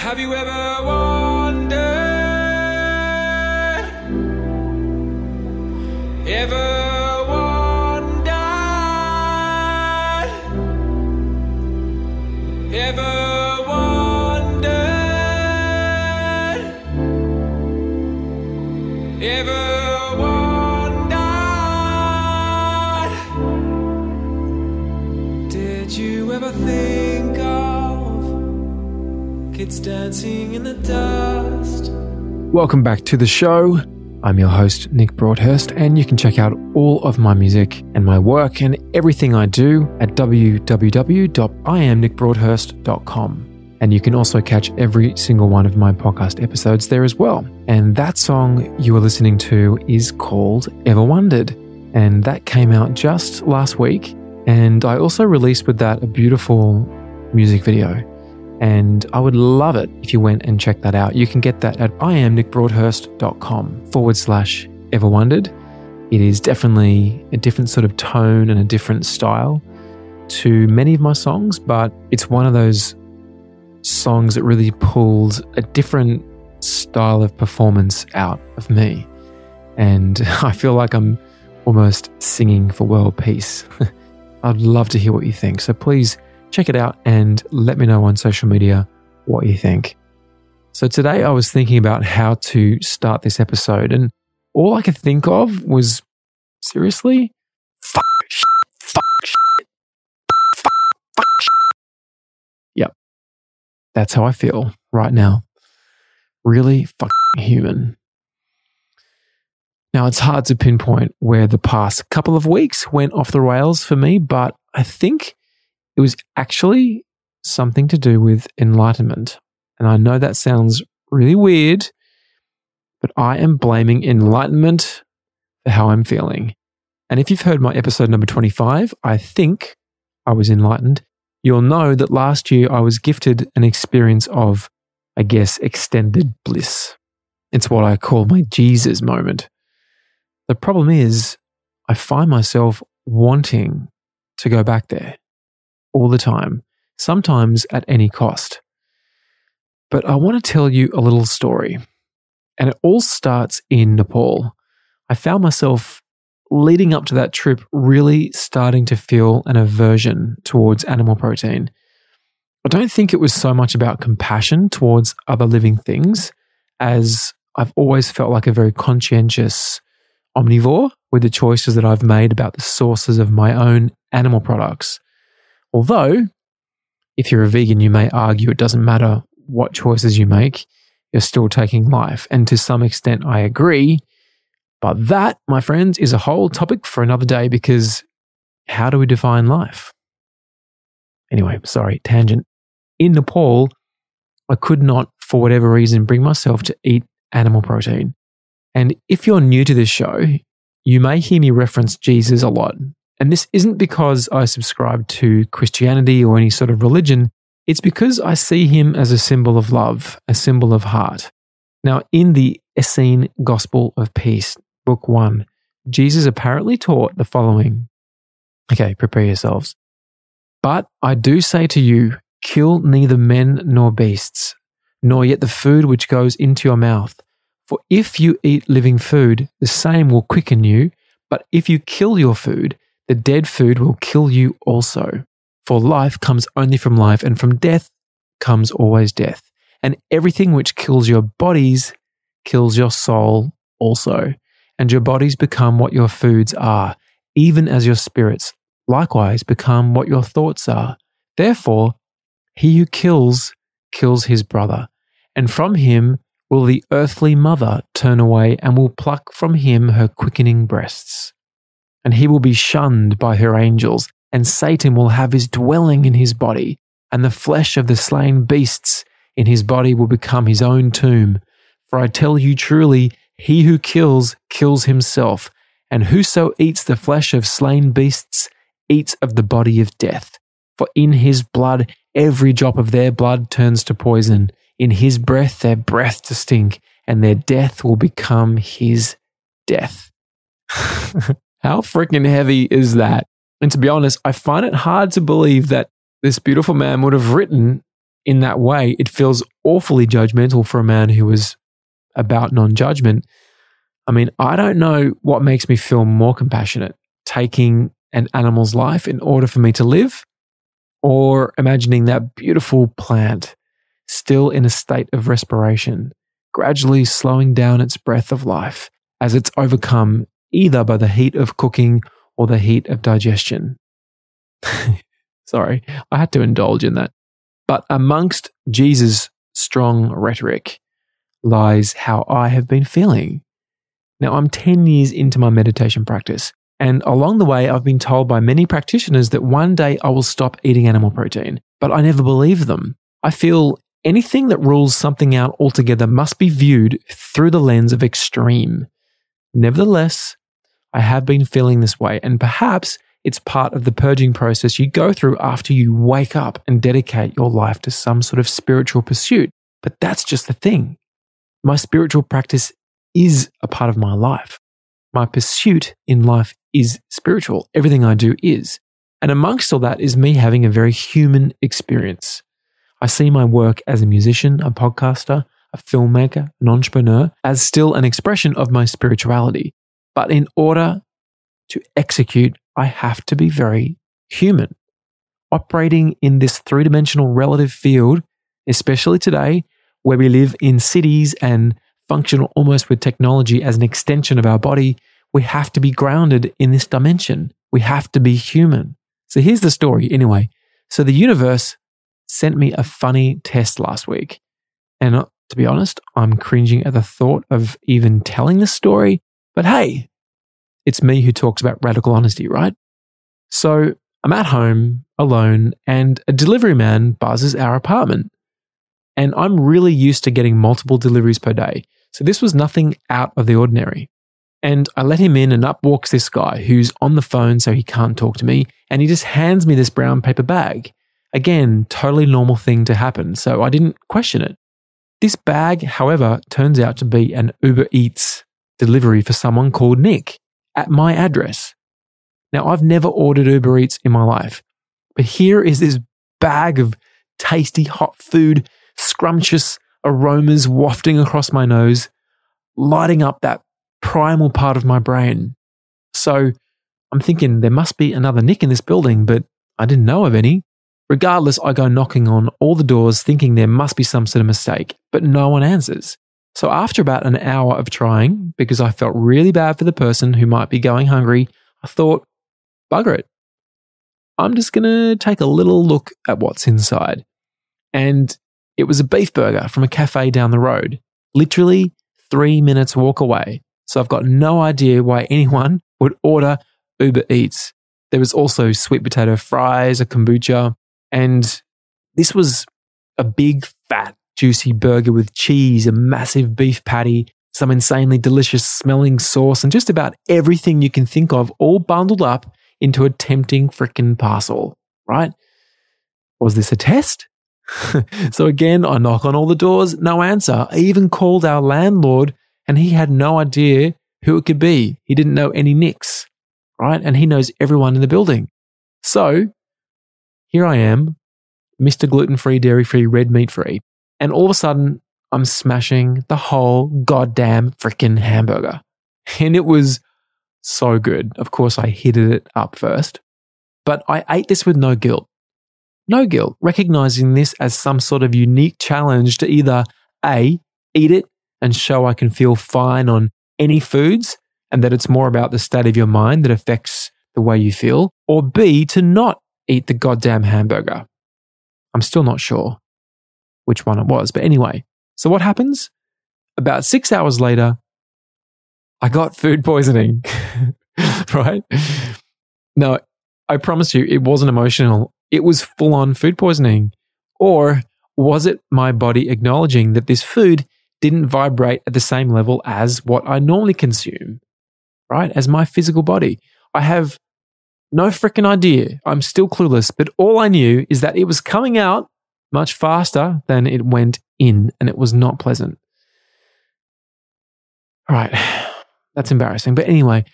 Have you ever wondered? Dancing in the dust? Welcome back to the show. I'm your host, Nick Broadhurst, and you can check out all of my music and my work and everything I do at www.iamnickbroadhurst.com. And you can also catch every single one of my podcast episodes there as well. And that song you are listening to is called Ever Wondered. And that came out just last week. And I also released with that a beautiful music video. And I would love it if you went and checked that out. You can get that at iamnickbroadhurst.com forward slash ever wondered. It is definitely a different sort of tone and a different style to many of my songs, but it's one of those songs that really pulls a different style of performance out of me. And I feel like I'm almost singing for world peace. I'd love to hear what you think. So please check it out and let me know on social media what you think. So today I was thinking about how to start this episode, and all I could think of was seriously, fuck shit, fuck shit, fuck, fuck shit. Yep. That's how I feel right now. Really fucking human. Now, it's hard to pinpoint where the past couple of weeks went off the rails for me, but I think it was actually something to do with enlightenment. And I know that sounds really weird, but I am blaming enlightenment for how I'm feeling. And if you've heard my episode number 25, I think I was enlightened. You'll know that last year I was gifted an experience of, I guess, extended bliss. It's what I call my Jesus moment. The problem is, I find myself wanting to go back there all the time, sometimes at any cost. But I want to tell you a little story. And it all starts in Nepal. I found myself leading up to that trip really starting to feel an aversion towards animal protein. I don't think it was so much about compassion towards other living things, as I've always felt like a very conscientious omnivore with the choices that I've made about the sources of my own animal products. Although, if you're a vegan, you may argue it doesn't matter what choices you make, you're still taking life. And to some extent, I agree. But that, my friends, is a whole topic for another day because how do we define life? Anyway, sorry, tangent. In Nepal, I could not, for whatever reason, bring myself to eat animal protein. And if you're new to this show, you may hear me reference Jesus a lot. And this isn't because I subscribe to Christianity or any sort of religion. It's because I see him as a symbol of love, a symbol of heart. Now, in the Essene Gospel of Peace, Book 1, Jesus apparently taught the following. Okay, prepare yourselves. But I do say to you, kill neither men nor beasts, nor yet the food which goes into your mouth. For if you eat living food, the same will quicken you. But if you kill your food, the dead food will kill you also. For life comes only from life, and from death comes always death. And everything which kills your bodies kills your soul also. And your bodies become what your foods are, even as your spirits likewise become what your thoughts are. Therefore, he who kills, kills his brother. And from him will the earthly mother turn away and will pluck from him her quickening breasts. And he will be shunned by her angels, and Satan will have his dwelling in his body, and the flesh of the slain beasts in his body will become his own tomb. For I tell you truly, he who kills, kills himself, and whoso eats the flesh of slain beasts eats of the body of death. For in his blood, every drop of their blood turns to poison. In his breath, their breath to stink, and their death will become his death. How freaking heavy is that? And to be honest, I find it hard to believe that this beautiful man would have written in that way, it feels awfully judgmental for a man who was about non judgment. I mean, I don't know what makes me feel more compassionate taking an animal's life in order for me to live, or imagining that beautiful plant still in a state of respiration, gradually slowing down its breath of life as it's overcome either by the heat of cooking or the heat of digestion. Sorry, I had to indulge in that. But amongst Jesus' strong rhetoric lies how I have been feeling. Now, I'm 10 years into my meditation practice, and along the way, I've been told by many practitioners that one day I will stop eating animal protein, but I never believe them. I feel anything that rules something out altogether must be viewed through the lens of extreme. Nevertheless, I have been feeling this way, and perhaps it's part of the purging process you go through after you wake up and dedicate your life to some sort of spiritual pursuit. But that's just the thing. My spiritual practice is a part of my life. My pursuit in life is spiritual. Everything I do is. And amongst all that is me having a very human experience. I see my work as a musician, a podcaster, a filmmaker, an entrepreneur as still an expression of my spirituality. But in order to execute, I have to be very human. Operating in this three dimensional relative field, especially today, where we live in cities and function almost with technology as an extension of our body, we have to be grounded in this dimension. We have to be human. So here's the story anyway. So the universe sent me a funny test last week. And uh, to be honest, I'm cringing at the thought of even telling this story. But hey, it's me who talks about radical honesty, right? So I'm at home alone and a delivery man buzzes our apartment. And I'm really used to getting multiple deliveries per day. So this was nothing out of the ordinary. And I let him in, and up walks this guy who's on the phone, so he can't talk to me. And he just hands me this brown paper bag. Again, totally normal thing to happen. So I didn't question it. This bag, however, turns out to be an Uber Eats delivery for someone called Nick at my address. Now, I've never ordered Uber Eats in my life, but here is this bag of tasty hot food, scrumptious aromas wafting across my nose, lighting up that primal part of my brain. So I'm thinking there must be another Nick in this building, but I didn't know of any. Regardless, I go knocking on all the doors thinking there must be some sort of mistake, but no one answers. So after about an hour of trying, because I felt really bad for the person who might be going hungry, I thought, bugger it. I'm just going to take a little look at what's inside. And it was a beef burger from a cafe down the road, literally three minutes walk away. So I've got no idea why anyone would order Uber Eats. There was also sweet potato fries, a kombucha, and this was a big, fat, juicy burger with cheese, a massive beef patty, some insanely delicious smelling sauce, and just about everything you can think of, all bundled up into a tempting frickin' parcel, right? Was this a test? so again, I knock on all the doors, no answer. I even called our landlord and he had no idea who it could be. He didn't know any nicks, right? And he knows everyone in the building. So here I am, Mr. Gluten free, dairy free, red meat free. And all of a sudden, I'm smashing the whole goddamn freaking hamburger. And it was so good. Of course, I heated it up first, but I ate this with no guilt no guilt, recognizing this as some sort of unique challenge to either A, eat it and show I can feel fine on any foods and that it's more about the state of your mind that affects the way you feel, or B, to not eat the goddamn hamburger. I'm still not sure which one it was, but anyway. So what happens? About six hours later, I got food poisoning, right? No, I promise you, it wasn't emotional it was full on food poisoning? Or was it my body acknowledging that this food didn't vibrate at the same level as what I normally consume, right? As my physical body. I have no freaking idea. I'm still clueless, but all I knew is that it was coming out much faster than it went in, and it was not pleasant. All right, that's embarrassing. But anyway,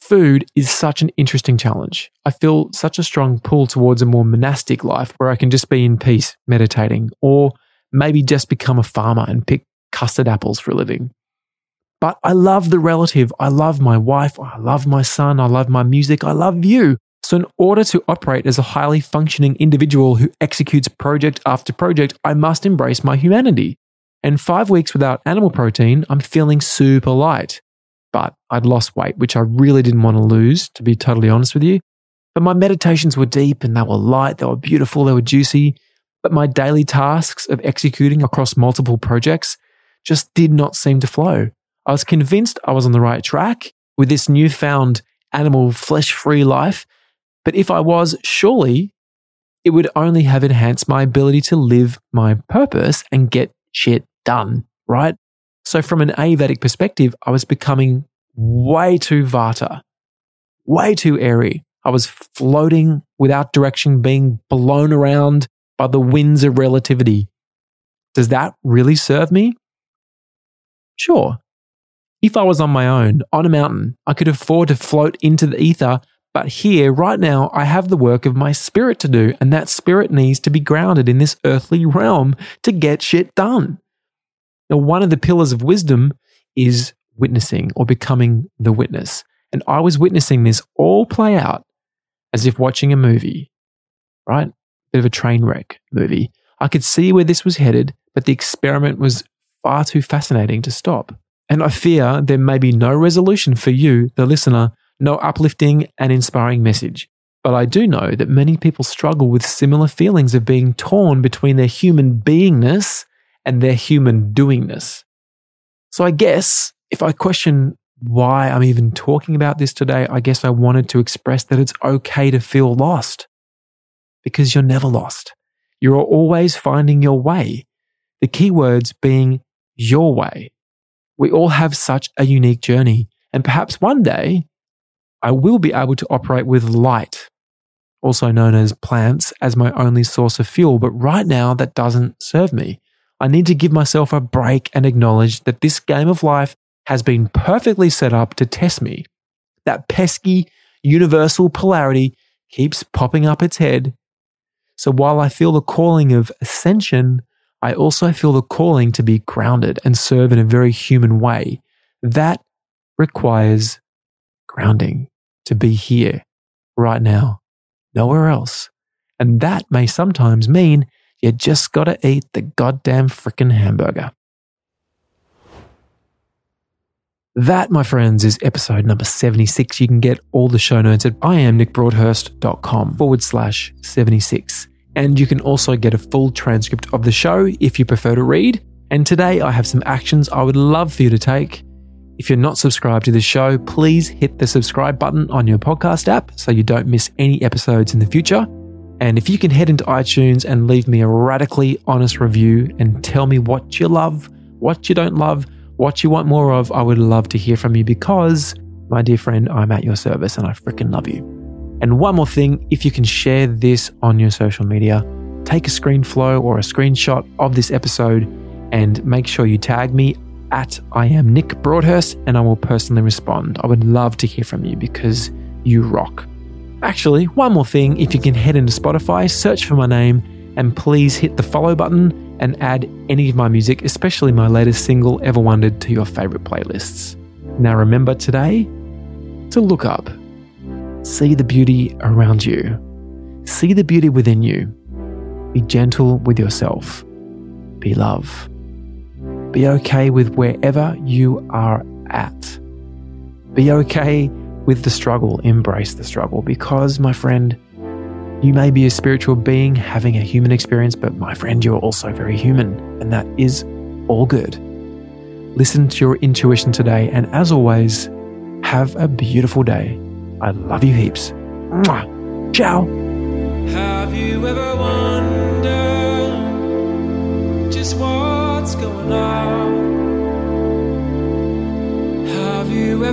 food is such an interesting challenge. I feel such a strong pull towards a more monastic life where I can just be in peace meditating, or maybe just become a farmer and pick custard apples for a living. But I love the relative. I love my wife. I love my son. I love my music. I love you. So, in order to operate as a highly functioning individual who executes project after project, I must embrace my humanity. And five weeks without animal protein, I'm feeling super light. But I'd lost weight, which I really didn't want to lose, to be totally honest with you. But my meditations were deep and they were light, they were beautiful, they were juicy. But my daily tasks of executing across multiple projects just did not seem to flow. I was convinced I was on the right track with this newfound animal flesh free life. But if I was, surely it would only have enhanced my ability to live my purpose and get shit done, right? So, from an Ayurvedic perspective, I was becoming way too vata, way too airy. I was floating without direction, being blown around by the winds of relativity. Does that really serve me? Sure. If I was on my own, on a mountain, I could afford to float into the ether. But here, right now, I have the work of my spirit to do, and that spirit needs to be grounded in this earthly realm to get shit done. Now, one of the pillars of wisdom is witnessing or becoming the witness. And I was witnessing this all play out as if watching a movie, right? Bit of a train wreck movie. I could see where this was headed, but the experiment was far too fascinating to stop. And I fear there may be no resolution for you, the listener, no uplifting and inspiring message. But I do know that many people struggle with similar feelings of being torn between their human beingness and their human doingness. So I guess if I question why I'm even talking about this today, I guess I wanted to express that it's okay to feel lost because you're never lost. You're always finding your way. The key words being your way. We all have such a unique journey. And perhaps one day I will be able to operate with light, also known as plants, as my only source of fuel. But right now, that doesn't serve me. I need to give myself a break and acknowledge that this game of life has been perfectly set up to test me. That pesky universal polarity keeps popping up its head. So while I feel the calling of ascension, I also feel the calling to be grounded and serve in a very human way. That requires grounding to be here right now, nowhere else. And that may sometimes mean you just gotta eat the goddamn frickin' hamburger. That, my friends, is episode number 76. You can get all the show notes at iamnickbroadhurst.com forward slash 76. And you can also get a full transcript of the show if you prefer to read. And today I have some actions I would love for you to take. If you're not subscribed to the show, please hit the subscribe button on your podcast app so you don't miss any episodes in the future. And if you can head into iTunes and leave me a radically honest review and tell me what you love, what you don't love, what you want more of, I would love to hear from you because, my dear friend, I'm at your service and I freaking love you. And one more thing if you can share this on your social media, take a screen flow or a screenshot of this episode and make sure you tag me at I am Nick Broadhurst and I will personally respond. I would love to hear from you because you rock. Actually, one more thing if you can head into Spotify, search for my name, and please hit the follow button and add any of my music, especially my latest single, Ever Wondered, to your favorite playlists. Now remember today to look up, see the beauty around you, see the beauty within you, be gentle with yourself, be love, be okay with wherever you are at, be okay with the struggle, embrace the struggle because, my friend, you may be a spiritual being having a human experience, but my friend, you're also very human, and that is all good. Listen to your intuition today, and as always, have a beautiful day. I love you heaps. Mwah. Ciao.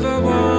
Have you